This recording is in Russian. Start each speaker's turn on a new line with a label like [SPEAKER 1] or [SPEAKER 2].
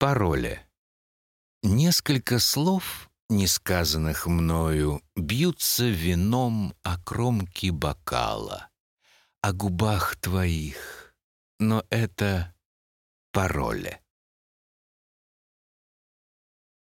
[SPEAKER 1] Пароли. Несколько слов, несказанных мною, бьются вином о кромки бокала, о губах твоих, но это пароли.